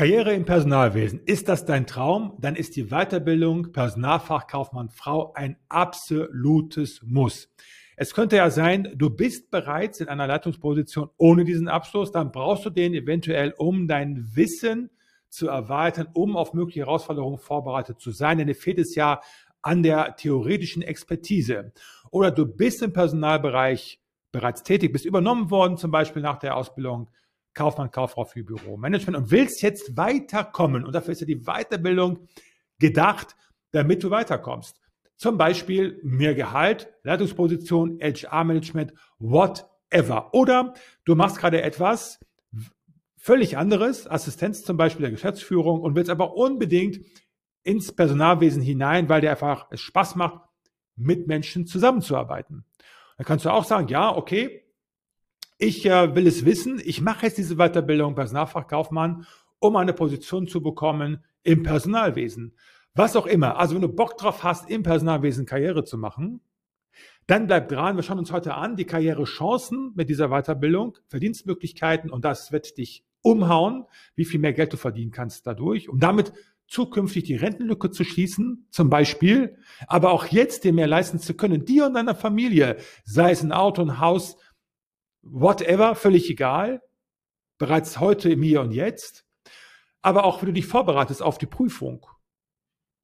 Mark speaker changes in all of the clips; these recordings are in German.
Speaker 1: Karriere im Personalwesen. Ist das dein Traum? Dann ist die Weiterbildung Personalfachkaufmann Frau ein absolutes Muss. Es könnte ja sein, du bist bereits in einer Leitungsposition ohne diesen Abschluss, dann brauchst du den eventuell, um dein Wissen zu erweitern, um auf mögliche Herausforderungen vorbereitet zu sein. Denn dir fehlt es ja an der theoretischen Expertise. Oder du bist im Personalbereich bereits tätig, bist übernommen worden, zum Beispiel nach der Ausbildung Kaufmann, Kauffrau für Büromanagement und willst jetzt weiterkommen. Und dafür ist ja die Weiterbildung gedacht, damit du weiterkommst. Zum Beispiel mehr Gehalt, Leitungsposition, HR-Management, whatever. Oder du machst gerade etwas völlig anderes, Assistenz zum Beispiel der Geschäftsführung und willst aber unbedingt ins Personalwesen hinein, weil dir einfach es Spaß macht, mit Menschen zusammenzuarbeiten. Dann kannst du auch sagen, ja, okay, ich äh, will es wissen, ich mache jetzt diese Weiterbildung Personalfachkaufmann, um eine Position zu bekommen im Personalwesen. Was auch immer. Also wenn du Bock drauf hast, im Personalwesen Karriere zu machen, dann bleib dran. Wir schauen uns heute an die Karrierechancen mit dieser Weiterbildung, Verdienstmöglichkeiten und das wird dich umhauen, wie viel mehr Geld du verdienen kannst dadurch, um damit zukünftig die Rentenlücke zu schließen, zum Beispiel, aber auch jetzt dir mehr leisten zu können, dir und deiner Familie, sei es ein Auto, ein Haus, whatever, völlig egal, bereits heute, im Hier und Jetzt, aber auch wenn du dich vorbereitest auf die Prüfung.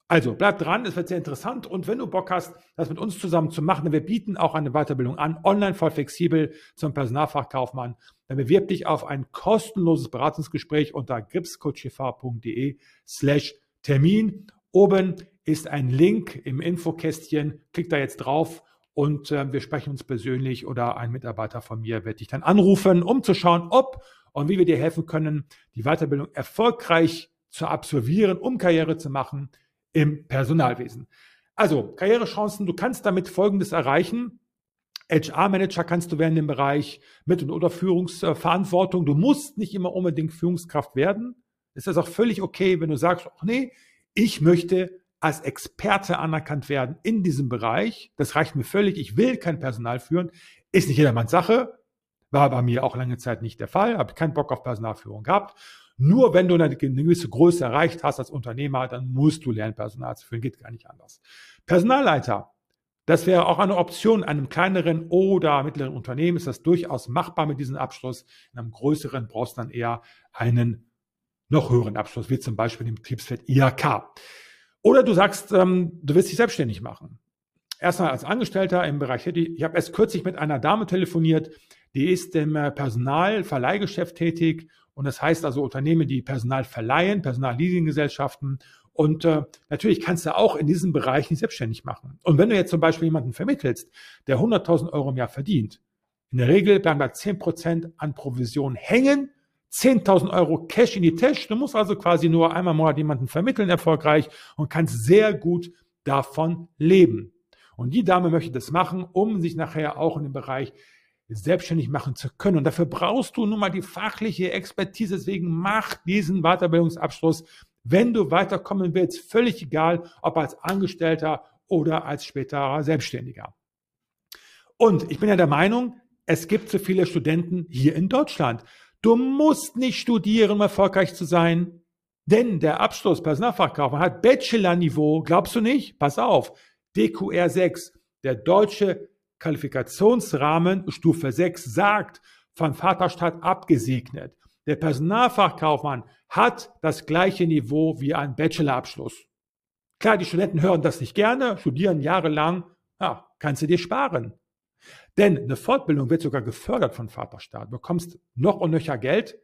Speaker 1: Also bleib dran, es wird sehr interessant und wenn du Bock hast, das mit uns zusammen zu machen, wir bieten auch eine Weiterbildung an, online voll flexibel zum Personalfachkaufmann. Dann bewirb dich auf ein kostenloses Beratungsgespräch unter gripscoachv.de slash Termin. Oben ist ein Link im Infokästchen, klick da jetzt drauf und äh, wir sprechen uns persönlich oder ein Mitarbeiter von mir wird dich dann anrufen, um zu schauen, ob und wie wir dir helfen können, die Weiterbildung erfolgreich zu absolvieren, um Karriere zu machen im Personalwesen. Also Karrierechancen, du kannst damit Folgendes erreichen. HR-Manager kannst du werden im Bereich Mit- und oder Führungsverantwortung. Du musst nicht immer unbedingt Führungskraft werden. Es ist auch völlig okay, wenn du sagst, ach nee, ich möchte als Experte anerkannt werden in diesem Bereich. Das reicht mir völlig. Ich will kein Personal führen. Ist nicht jedermanns Sache. War bei mir auch lange Zeit nicht der Fall. Habe keinen Bock auf Personalführung gehabt. Nur wenn du eine gewisse Größe erreicht hast als Unternehmer, dann musst du lernen, Personal zu führen. Geht gar nicht anders. Personalleiter. Das wäre auch eine Option. In einem kleineren oder mittleren Unternehmen ist das durchaus machbar mit diesem Abschluss. In einem größeren brauchst du dann eher einen noch höheren Abschluss, wie zum Beispiel den Betriebsfeld IHK. Oder du sagst, ähm, du willst dich selbstständig machen. Erstmal als Angestellter im Bereich, ich habe erst kürzlich mit einer Dame telefoniert, die ist im äh, Personalverleihgeschäft tätig und das heißt also Unternehmen, die Personal verleihen, Personalleasinggesellschaften und äh, natürlich kannst du auch in diesem Bereich nicht selbstständig machen. Und wenn du jetzt zum Beispiel jemanden vermittelst, der 100.000 Euro im Jahr verdient, in der Regel bleiben da 10% an Provision hängen 10.000 Euro Cash in die Tasche. Du musst also quasi nur einmal im Monat jemanden vermitteln erfolgreich und kannst sehr gut davon leben. Und die Dame möchte das machen, um sich nachher auch in dem Bereich selbstständig machen zu können. Und dafür brauchst du nun mal die fachliche Expertise. Deswegen mach diesen Weiterbildungsabschluss, wenn du weiterkommen willst. Völlig egal, ob als Angestellter oder als späterer Selbstständiger. Und ich bin ja der Meinung, es gibt so viele Studenten hier in Deutschland. Du musst nicht studieren, um erfolgreich zu sein. Denn der Abschluss Personalfachkaufmann hat Bachelor-Niveau. Glaubst du nicht? Pass auf. DQR 6, der deutsche Qualifikationsrahmen Stufe 6 sagt, von Vaterstadt abgesegnet. Der Personalfachkaufmann hat das gleiche Niveau wie ein Bachelorabschluss. Klar, die Studenten hören das nicht gerne, studieren jahrelang. Ja, kannst du dir sparen. Denn eine Fortbildung wird sogar gefördert von Vaterstaat. Du bekommst noch und nöcher Geld,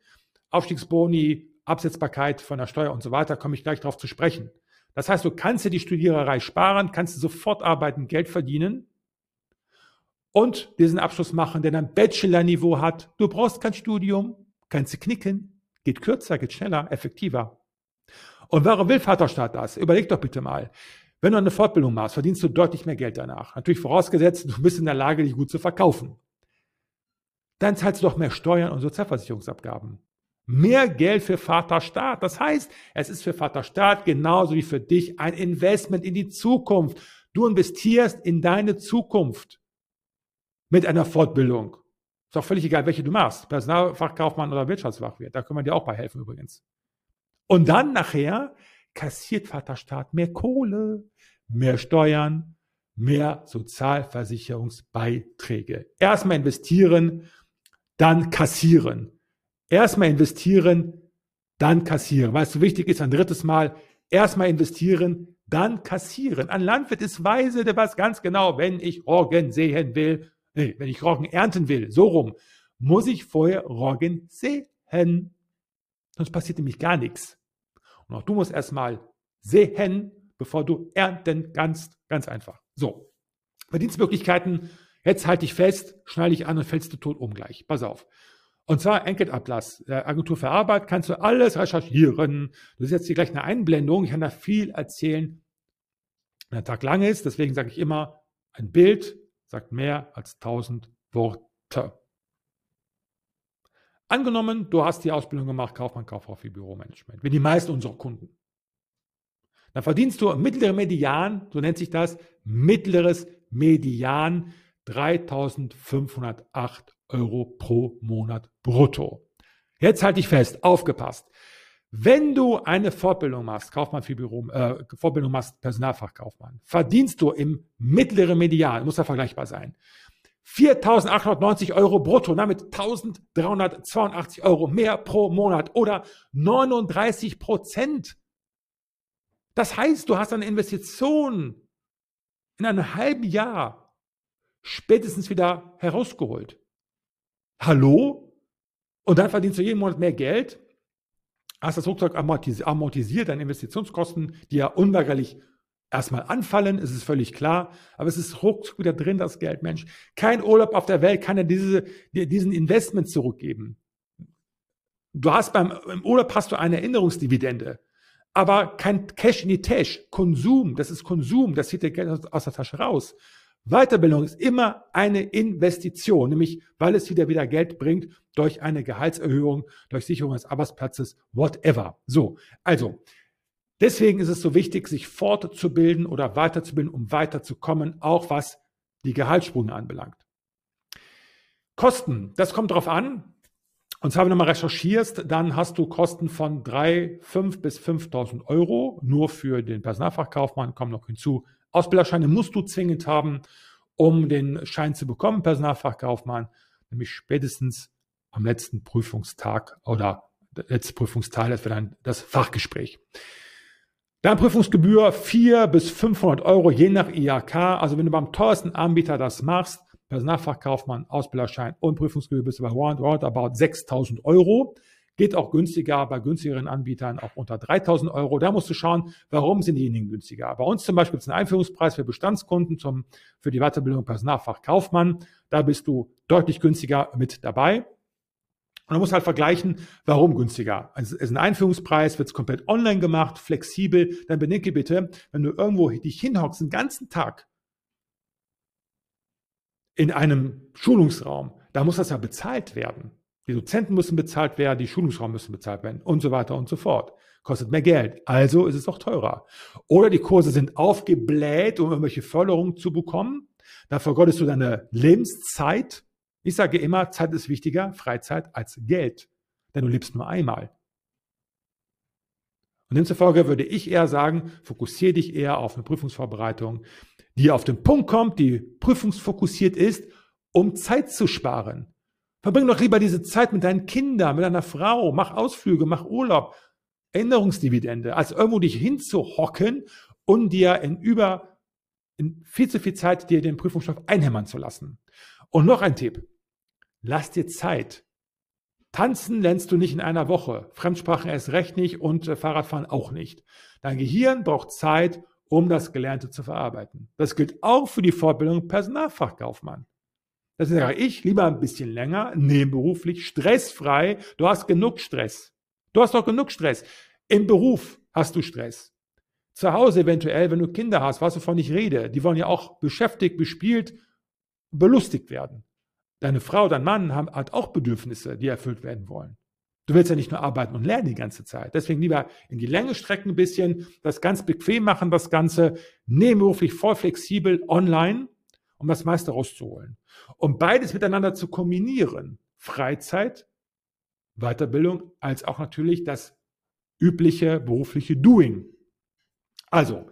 Speaker 1: Aufstiegsboni, Absetzbarkeit von der Steuer und so weiter, komme ich gleich darauf zu sprechen. Das heißt, du kannst dir die Studiererei sparen, kannst sofort arbeiten, Geld verdienen und diesen Abschluss machen, der ein Bachelor-Niveau hat. Du brauchst kein Studium, kannst du knicken, geht kürzer, geht schneller, effektiver. Und warum will Vaterstaat das? Überleg doch bitte mal. Wenn du eine Fortbildung machst, verdienst du deutlich mehr Geld danach. Natürlich vorausgesetzt, du bist in der Lage, dich gut zu verkaufen. Dann zahlst du doch mehr Steuern und Sozialversicherungsabgaben. Mehr Geld für Vaterstaat. Das heißt, es ist für Vaterstaat genauso wie für dich ein Investment in die Zukunft. Du investierst in deine Zukunft mit einer Fortbildung. Ist auch völlig egal, welche du machst. Personalfachkaufmann oder Wirtschaftsfachwirt. Da können wir dir auch bei helfen übrigens. Und dann nachher kassiert Vaterstaat mehr Kohle, mehr Steuern, mehr Sozialversicherungsbeiträge. Erstmal investieren, dann kassieren. Erstmal investieren, dann kassieren. Weil es so wichtig ist, ein drittes Mal erstmal investieren, dann kassieren. Ein Landwirt ist weise, der weiß ganz genau, wenn ich Roggen sehen will, nee, wenn ich Roggen ernten will, so rum, muss ich vorher Roggen sehen. Sonst passiert nämlich gar nichts. Und auch du musst erstmal sehen, bevor du ernten kannst. Ganz einfach. So. Verdienstmöglichkeiten. Jetzt halte ich fest, schneide ich an und fällst du tot um gleich. Pass auf. Und zwar Enkelablass. Der Agentur für Arbeit kannst du alles recherchieren. Das ist jetzt hier gleich eine Einblendung. Ich kann da viel erzählen. Wenn der Tag lang ist, deswegen sage ich immer, ein Bild sagt mehr als tausend Worte. Angenommen, du hast die Ausbildung gemacht, Kaufmann, Kauffrau für Büromanagement, wie die meisten unserer Kunden. Dann verdienst du mittlere Median, so nennt sich das, mittleres Median 3508 Euro pro Monat brutto. Jetzt halte ich fest, aufgepasst. Wenn du eine Fortbildung machst, Kaufmann für Büro, äh, Fortbildung machst, Personalfachkaufmann, verdienst du im mittleren Median, muss ja vergleichbar sein, 4.890 Euro brutto, damit 1.382 Euro mehr pro Monat oder 39 Prozent. Das heißt, du hast eine Investition in einem halben Jahr spätestens wieder herausgeholt. Hallo? Und dann verdienst du jeden Monat mehr Geld, hast das Rucksack amortisiert, deine Investitionskosten, die ja unweigerlich erstmal anfallen, ist es völlig klar, aber es ist ruckzuck wieder drin, das Geld, Mensch. Kein Urlaub auf der Welt kann dir diese, diesen Investment zurückgeben. Du hast beim, im Urlaub hast du eine Erinnerungsdividende, aber kein Cash in die Tasche. Konsum, das ist Konsum, das zieht dir Geld aus der Tasche raus. Weiterbildung ist immer eine Investition, nämlich weil es wieder wieder Geld bringt durch eine Gehaltserhöhung, durch Sicherung des Arbeitsplatzes, whatever. So, also deswegen ist es so wichtig, sich fortzubilden oder weiterzubilden, um weiterzukommen, auch was die Gehaltssprünge anbelangt. Kosten, das kommt darauf an. Und zwar, wenn du mal recherchierst, dann hast du Kosten von 3, 5 bis 5.000 Euro nur für den Personalfachkaufmann, kommen noch hinzu Ausbilderscheine musst du zwingend haben, um den Schein zu bekommen, Personalfachkaufmann, nämlich spätestens am letzten Prüfungstag oder der letzte Prüfungsteil, das wäre dann das Fachgespräch. Dann Prüfungsgebühr 4 bis 500 Euro, je nach IHK. Also wenn du beim teuersten Anbieter das machst, Personalfachkaufmann, Ausbilderschein und Prüfungsgebühr bist du bei roundabout 6000 Euro. Geht auch günstiger bei günstigeren Anbietern, auch unter 3000 Euro. Da musst du schauen, warum sind diejenigen günstiger. Bei uns zum Beispiel ist ein Einführungspreis für Bestandskunden zum, für die Weiterbildung Personalfach Kaufmann. Da bist du deutlich günstiger mit dabei. Und man muss halt vergleichen, warum günstiger. Also es ist ein Einführungspreis, wird es komplett online gemacht, flexibel. Dann bedenke bitte, wenn du irgendwo dich hinhockst, den ganzen Tag in einem Schulungsraum, da muss das ja bezahlt werden. Die Dozenten müssen bezahlt werden, die Schulungsraum müssen bezahlt werden und so weiter und so fort. Kostet mehr Geld. Also ist es auch teurer. Oder die Kurse sind aufgebläht, um irgendwelche Förderungen zu bekommen. Da vergottest du deine Lebenszeit. Ich sage immer, Zeit ist wichtiger, Freizeit als Geld. Denn du lebst nur einmal. Und demzufolge würde ich eher sagen, fokussiere dich eher auf eine Prüfungsvorbereitung, die auf den Punkt kommt, die prüfungsfokussiert ist, um Zeit zu sparen. Verbring doch lieber diese Zeit mit deinen Kindern, mit deiner Frau, mach Ausflüge, mach Urlaub, Änderungsdividende, als irgendwo dich hinzuhocken und dir in über in viel zu viel Zeit dir den Prüfungsstoff einhämmern zu lassen. Und noch ein Tipp. Lass dir Zeit. Tanzen lernst du nicht in einer Woche. Fremdsprachen erst recht nicht und äh, Fahrradfahren auch nicht. Dein Gehirn braucht Zeit, um das Gelernte zu verarbeiten. Das gilt auch für die Fortbildung Personalfachkaufmann. Das sage ich lieber ein bisschen länger, nebenberuflich, stressfrei. Du hast genug Stress. Du hast doch genug Stress. Im Beruf hast du Stress. Zu Hause eventuell, wenn du Kinder hast, was wovon ich rede, die wollen ja auch beschäftigt, bespielt, belustigt werden. Deine Frau, dein Mann haben, hat auch Bedürfnisse, die erfüllt werden wollen. Du willst ja nicht nur arbeiten und lernen die ganze Zeit. Deswegen lieber in die Länge strecken ein bisschen, das ganz bequem machen, das Ganze nebenberuflich voll flexibel online um das meiste rauszuholen. Um beides miteinander zu kombinieren, Freizeit, Weiterbildung, als auch natürlich das übliche berufliche Doing. Also,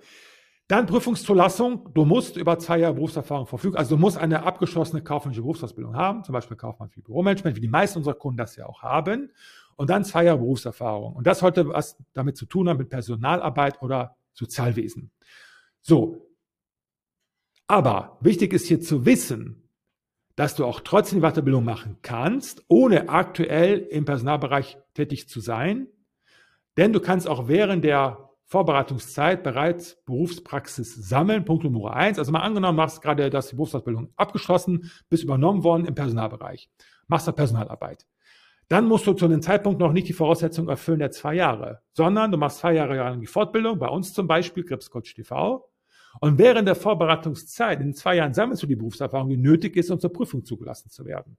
Speaker 1: dann Prüfungszulassung. Du musst über zwei Jahre Berufserfahrung verfügen. Also du musst eine abgeschlossene kaufmännische Berufsausbildung haben, zum Beispiel Kaufmann für Büromanagement, wie die meisten unserer Kunden das ja auch haben. Und dann zwei Jahre Berufserfahrung. Und das sollte was damit zu tun haben mit Personalarbeit oder Sozialwesen. So. Aber wichtig ist hier zu wissen, dass du auch trotzdem die Weiterbildung machen kannst, ohne aktuell im Personalbereich tätig zu sein. Denn du kannst auch während der Vorbereitungszeit bereits Berufspraxis sammeln. Punkt Nummer eins. Also mal angenommen, machst gerade das die Berufsausbildung abgeschlossen, bist übernommen worden im Personalbereich, machst da Personalarbeit. Dann musst du zu einem Zeitpunkt noch nicht die Voraussetzung erfüllen der zwei Jahre, sondern du machst zwei Jahre lang die Fortbildung, bei uns zum Beispiel Gripscoach TV. Und während der Vorbereitungszeit, in zwei Jahren sammelst du die Berufserfahrung, die nötig ist, um zur Prüfung zugelassen zu werden.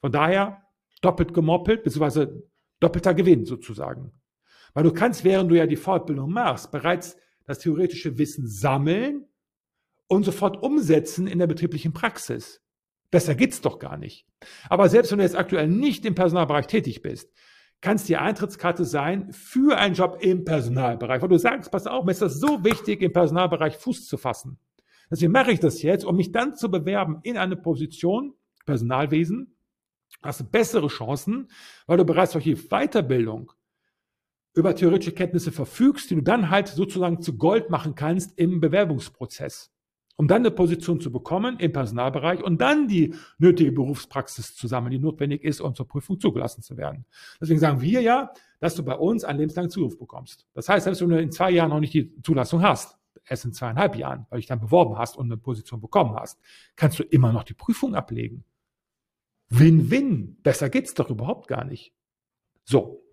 Speaker 1: Von daher doppelt gemoppelt, beziehungsweise doppelter Gewinn sozusagen. Weil du kannst, während du ja die Fortbildung machst, bereits das theoretische Wissen sammeln und sofort umsetzen in der betrieblichen Praxis. Besser geht's doch gar nicht. Aber selbst wenn du jetzt aktuell nicht im Personalbereich tätig bist, kann es die Eintrittskarte sein für einen Job im Personalbereich. Weil du sagst, pass auf, mir ist das so wichtig, im Personalbereich Fuß zu fassen. Deswegen mache ich das jetzt, um mich dann zu bewerben in eine Position, Personalwesen, hast du bessere Chancen, weil du bereits solche Weiterbildung über theoretische Kenntnisse verfügst, die du dann halt sozusagen zu Gold machen kannst im Bewerbungsprozess, um dann eine Position zu bekommen im Personalbereich und dann die nötige Berufspraxis zu sammeln, die notwendig ist, um zur Prüfung zugelassen zu werden. Deswegen sagen wir ja, dass du bei uns einen lebenslangen Zuruf bekommst. Das heißt, selbst wenn du in zwei Jahren noch nicht die Zulassung hast, erst in zweieinhalb Jahren, weil du dich dann beworben hast und eine Position bekommen hast, kannst du immer noch die Prüfung ablegen. Win-win. Besser geht's doch überhaupt gar nicht. So,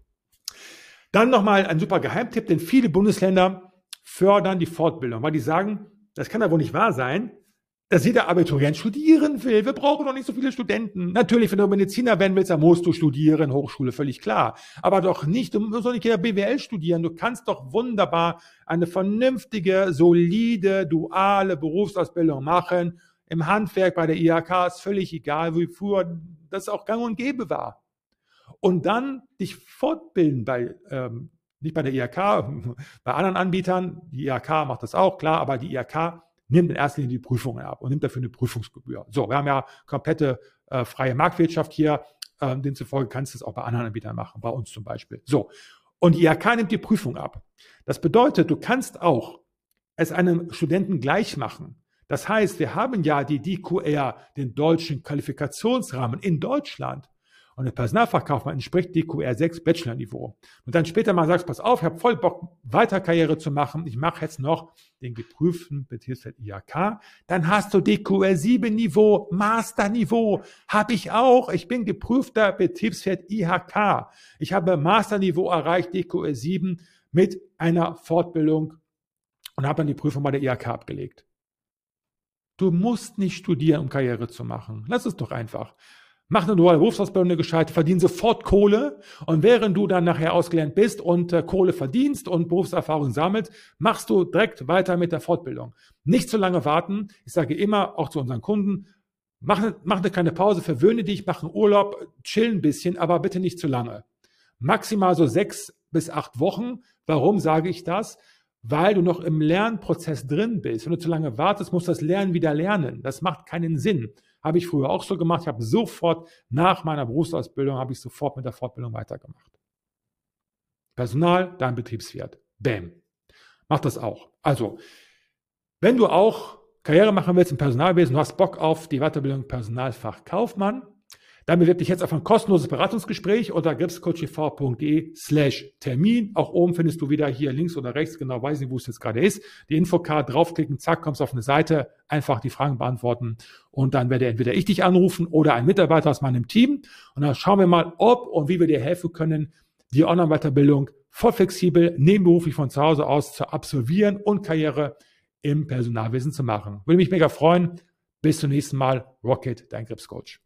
Speaker 1: dann nochmal ein super Geheimtipp, denn viele Bundesländer fördern die Fortbildung, weil die sagen, das kann ja wohl nicht wahr sein, dass jeder Abiturient studieren will. Wir brauchen doch nicht so viele Studenten. Natürlich, wenn du Mediziner werden willst, dann musst du studieren, Hochschule, völlig klar. Aber doch nicht, du musst doch nicht jeder BWL studieren. Du kannst doch wunderbar eine vernünftige, solide, duale Berufsausbildung machen. Im Handwerk, bei der IHK ist völlig egal, wie früher das auch gang und gäbe war und dann dich fortbilden bei, ähm, nicht bei der IHK, bei anderen Anbietern. Die IHK macht das auch, klar, aber die IHK nimmt in erster Linie die Prüfungen ab und nimmt dafür eine Prüfungsgebühr. So, wir haben ja komplette äh, freie Marktwirtschaft hier. Ähm, demzufolge kannst du es auch bei anderen Anbietern machen, bei uns zum Beispiel. So, und die IHK nimmt die Prüfung ab. Das bedeutet, du kannst auch es einem Studenten gleich machen. Das heißt, wir haben ja die DQR, den deutschen Qualifikationsrahmen in Deutschland. Und der Personalfachkaufmann entspricht DQR 6 Bachelor-Niveau. Und dann später mal sagst, pass auf, ich habe voll Bock, weiter Karriere zu machen. Ich mache jetzt noch den geprüften Betriebsfeld IHK. Dann hast du DQR 7 Niveau, Master-Niveau. Habe ich auch. Ich bin geprüfter Betriebsfeld IHK. Ich habe Master-Niveau erreicht, DQR 7 mit einer Fortbildung und habe dann die Prüfung bei der IHK abgelegt. Du musst nicht studieren, um Karriere zu machen. Lass es doch einfach. Mach eine duale Berufsausbildung, eine gescheite, verdien sofort Kohle. Und während du dann nachher ausgelernt bist und äh, Kohle verdienst und Berufserfahrung sammelst, machst du direkt weiter mit der Fortbildung. Nicht zu lange warten. Ich sage immer, auch zu unseren Kunden, mach, mach eine kleine Pause, verwöhne dich, mach einen Urlaub, chill ein bisschen, aber bitte nicht zu lange. Maximal so sechs bis acht Wochen. Warum sage ich das? Weil du noch im Lernprozess drin bist. Wenn du zu lange wartest, musst du das Lernen wieder lernen. Das macht keinen Sinn. Habe ich früher auch so gemacht. Ich habe sofort nach meiner Berufsausbildung, habe ich sofort mit der Fortbildung weitergemacht. Personal, dein Betriebswert. Bam. Mach das auch. Also, wenn du auch Karriere machen willst im Personalwesen, du hast Bock auf die Weiterbildung Personalfachkaufmann, dann bewirb dich jetzt auf ein kostenloses Beratungsgespräch unter gripscoachiv.de slash Termin. Auch oben findest du wieder hier links oder rechts, genau weiß nicht, wo es jetzt gerade ist, die Infocard draufklicken, zack, kommst auf eine Seite, einfach die Fragen beantworten und dann werde entweder ich dich anrufen oder ein Mitarbeiter aus meinem Team und dann schauen wir mal, ob und wie wir dir helfen können, die Online-Weiterbildung voll flexibel, nebenberuflich von zu Hause aus zu absolvieren und Karriere im Personalwesen zu machen. Würde mich mega freuen. Bis zum nächsten Mal. Rocket, dein Gripscoach.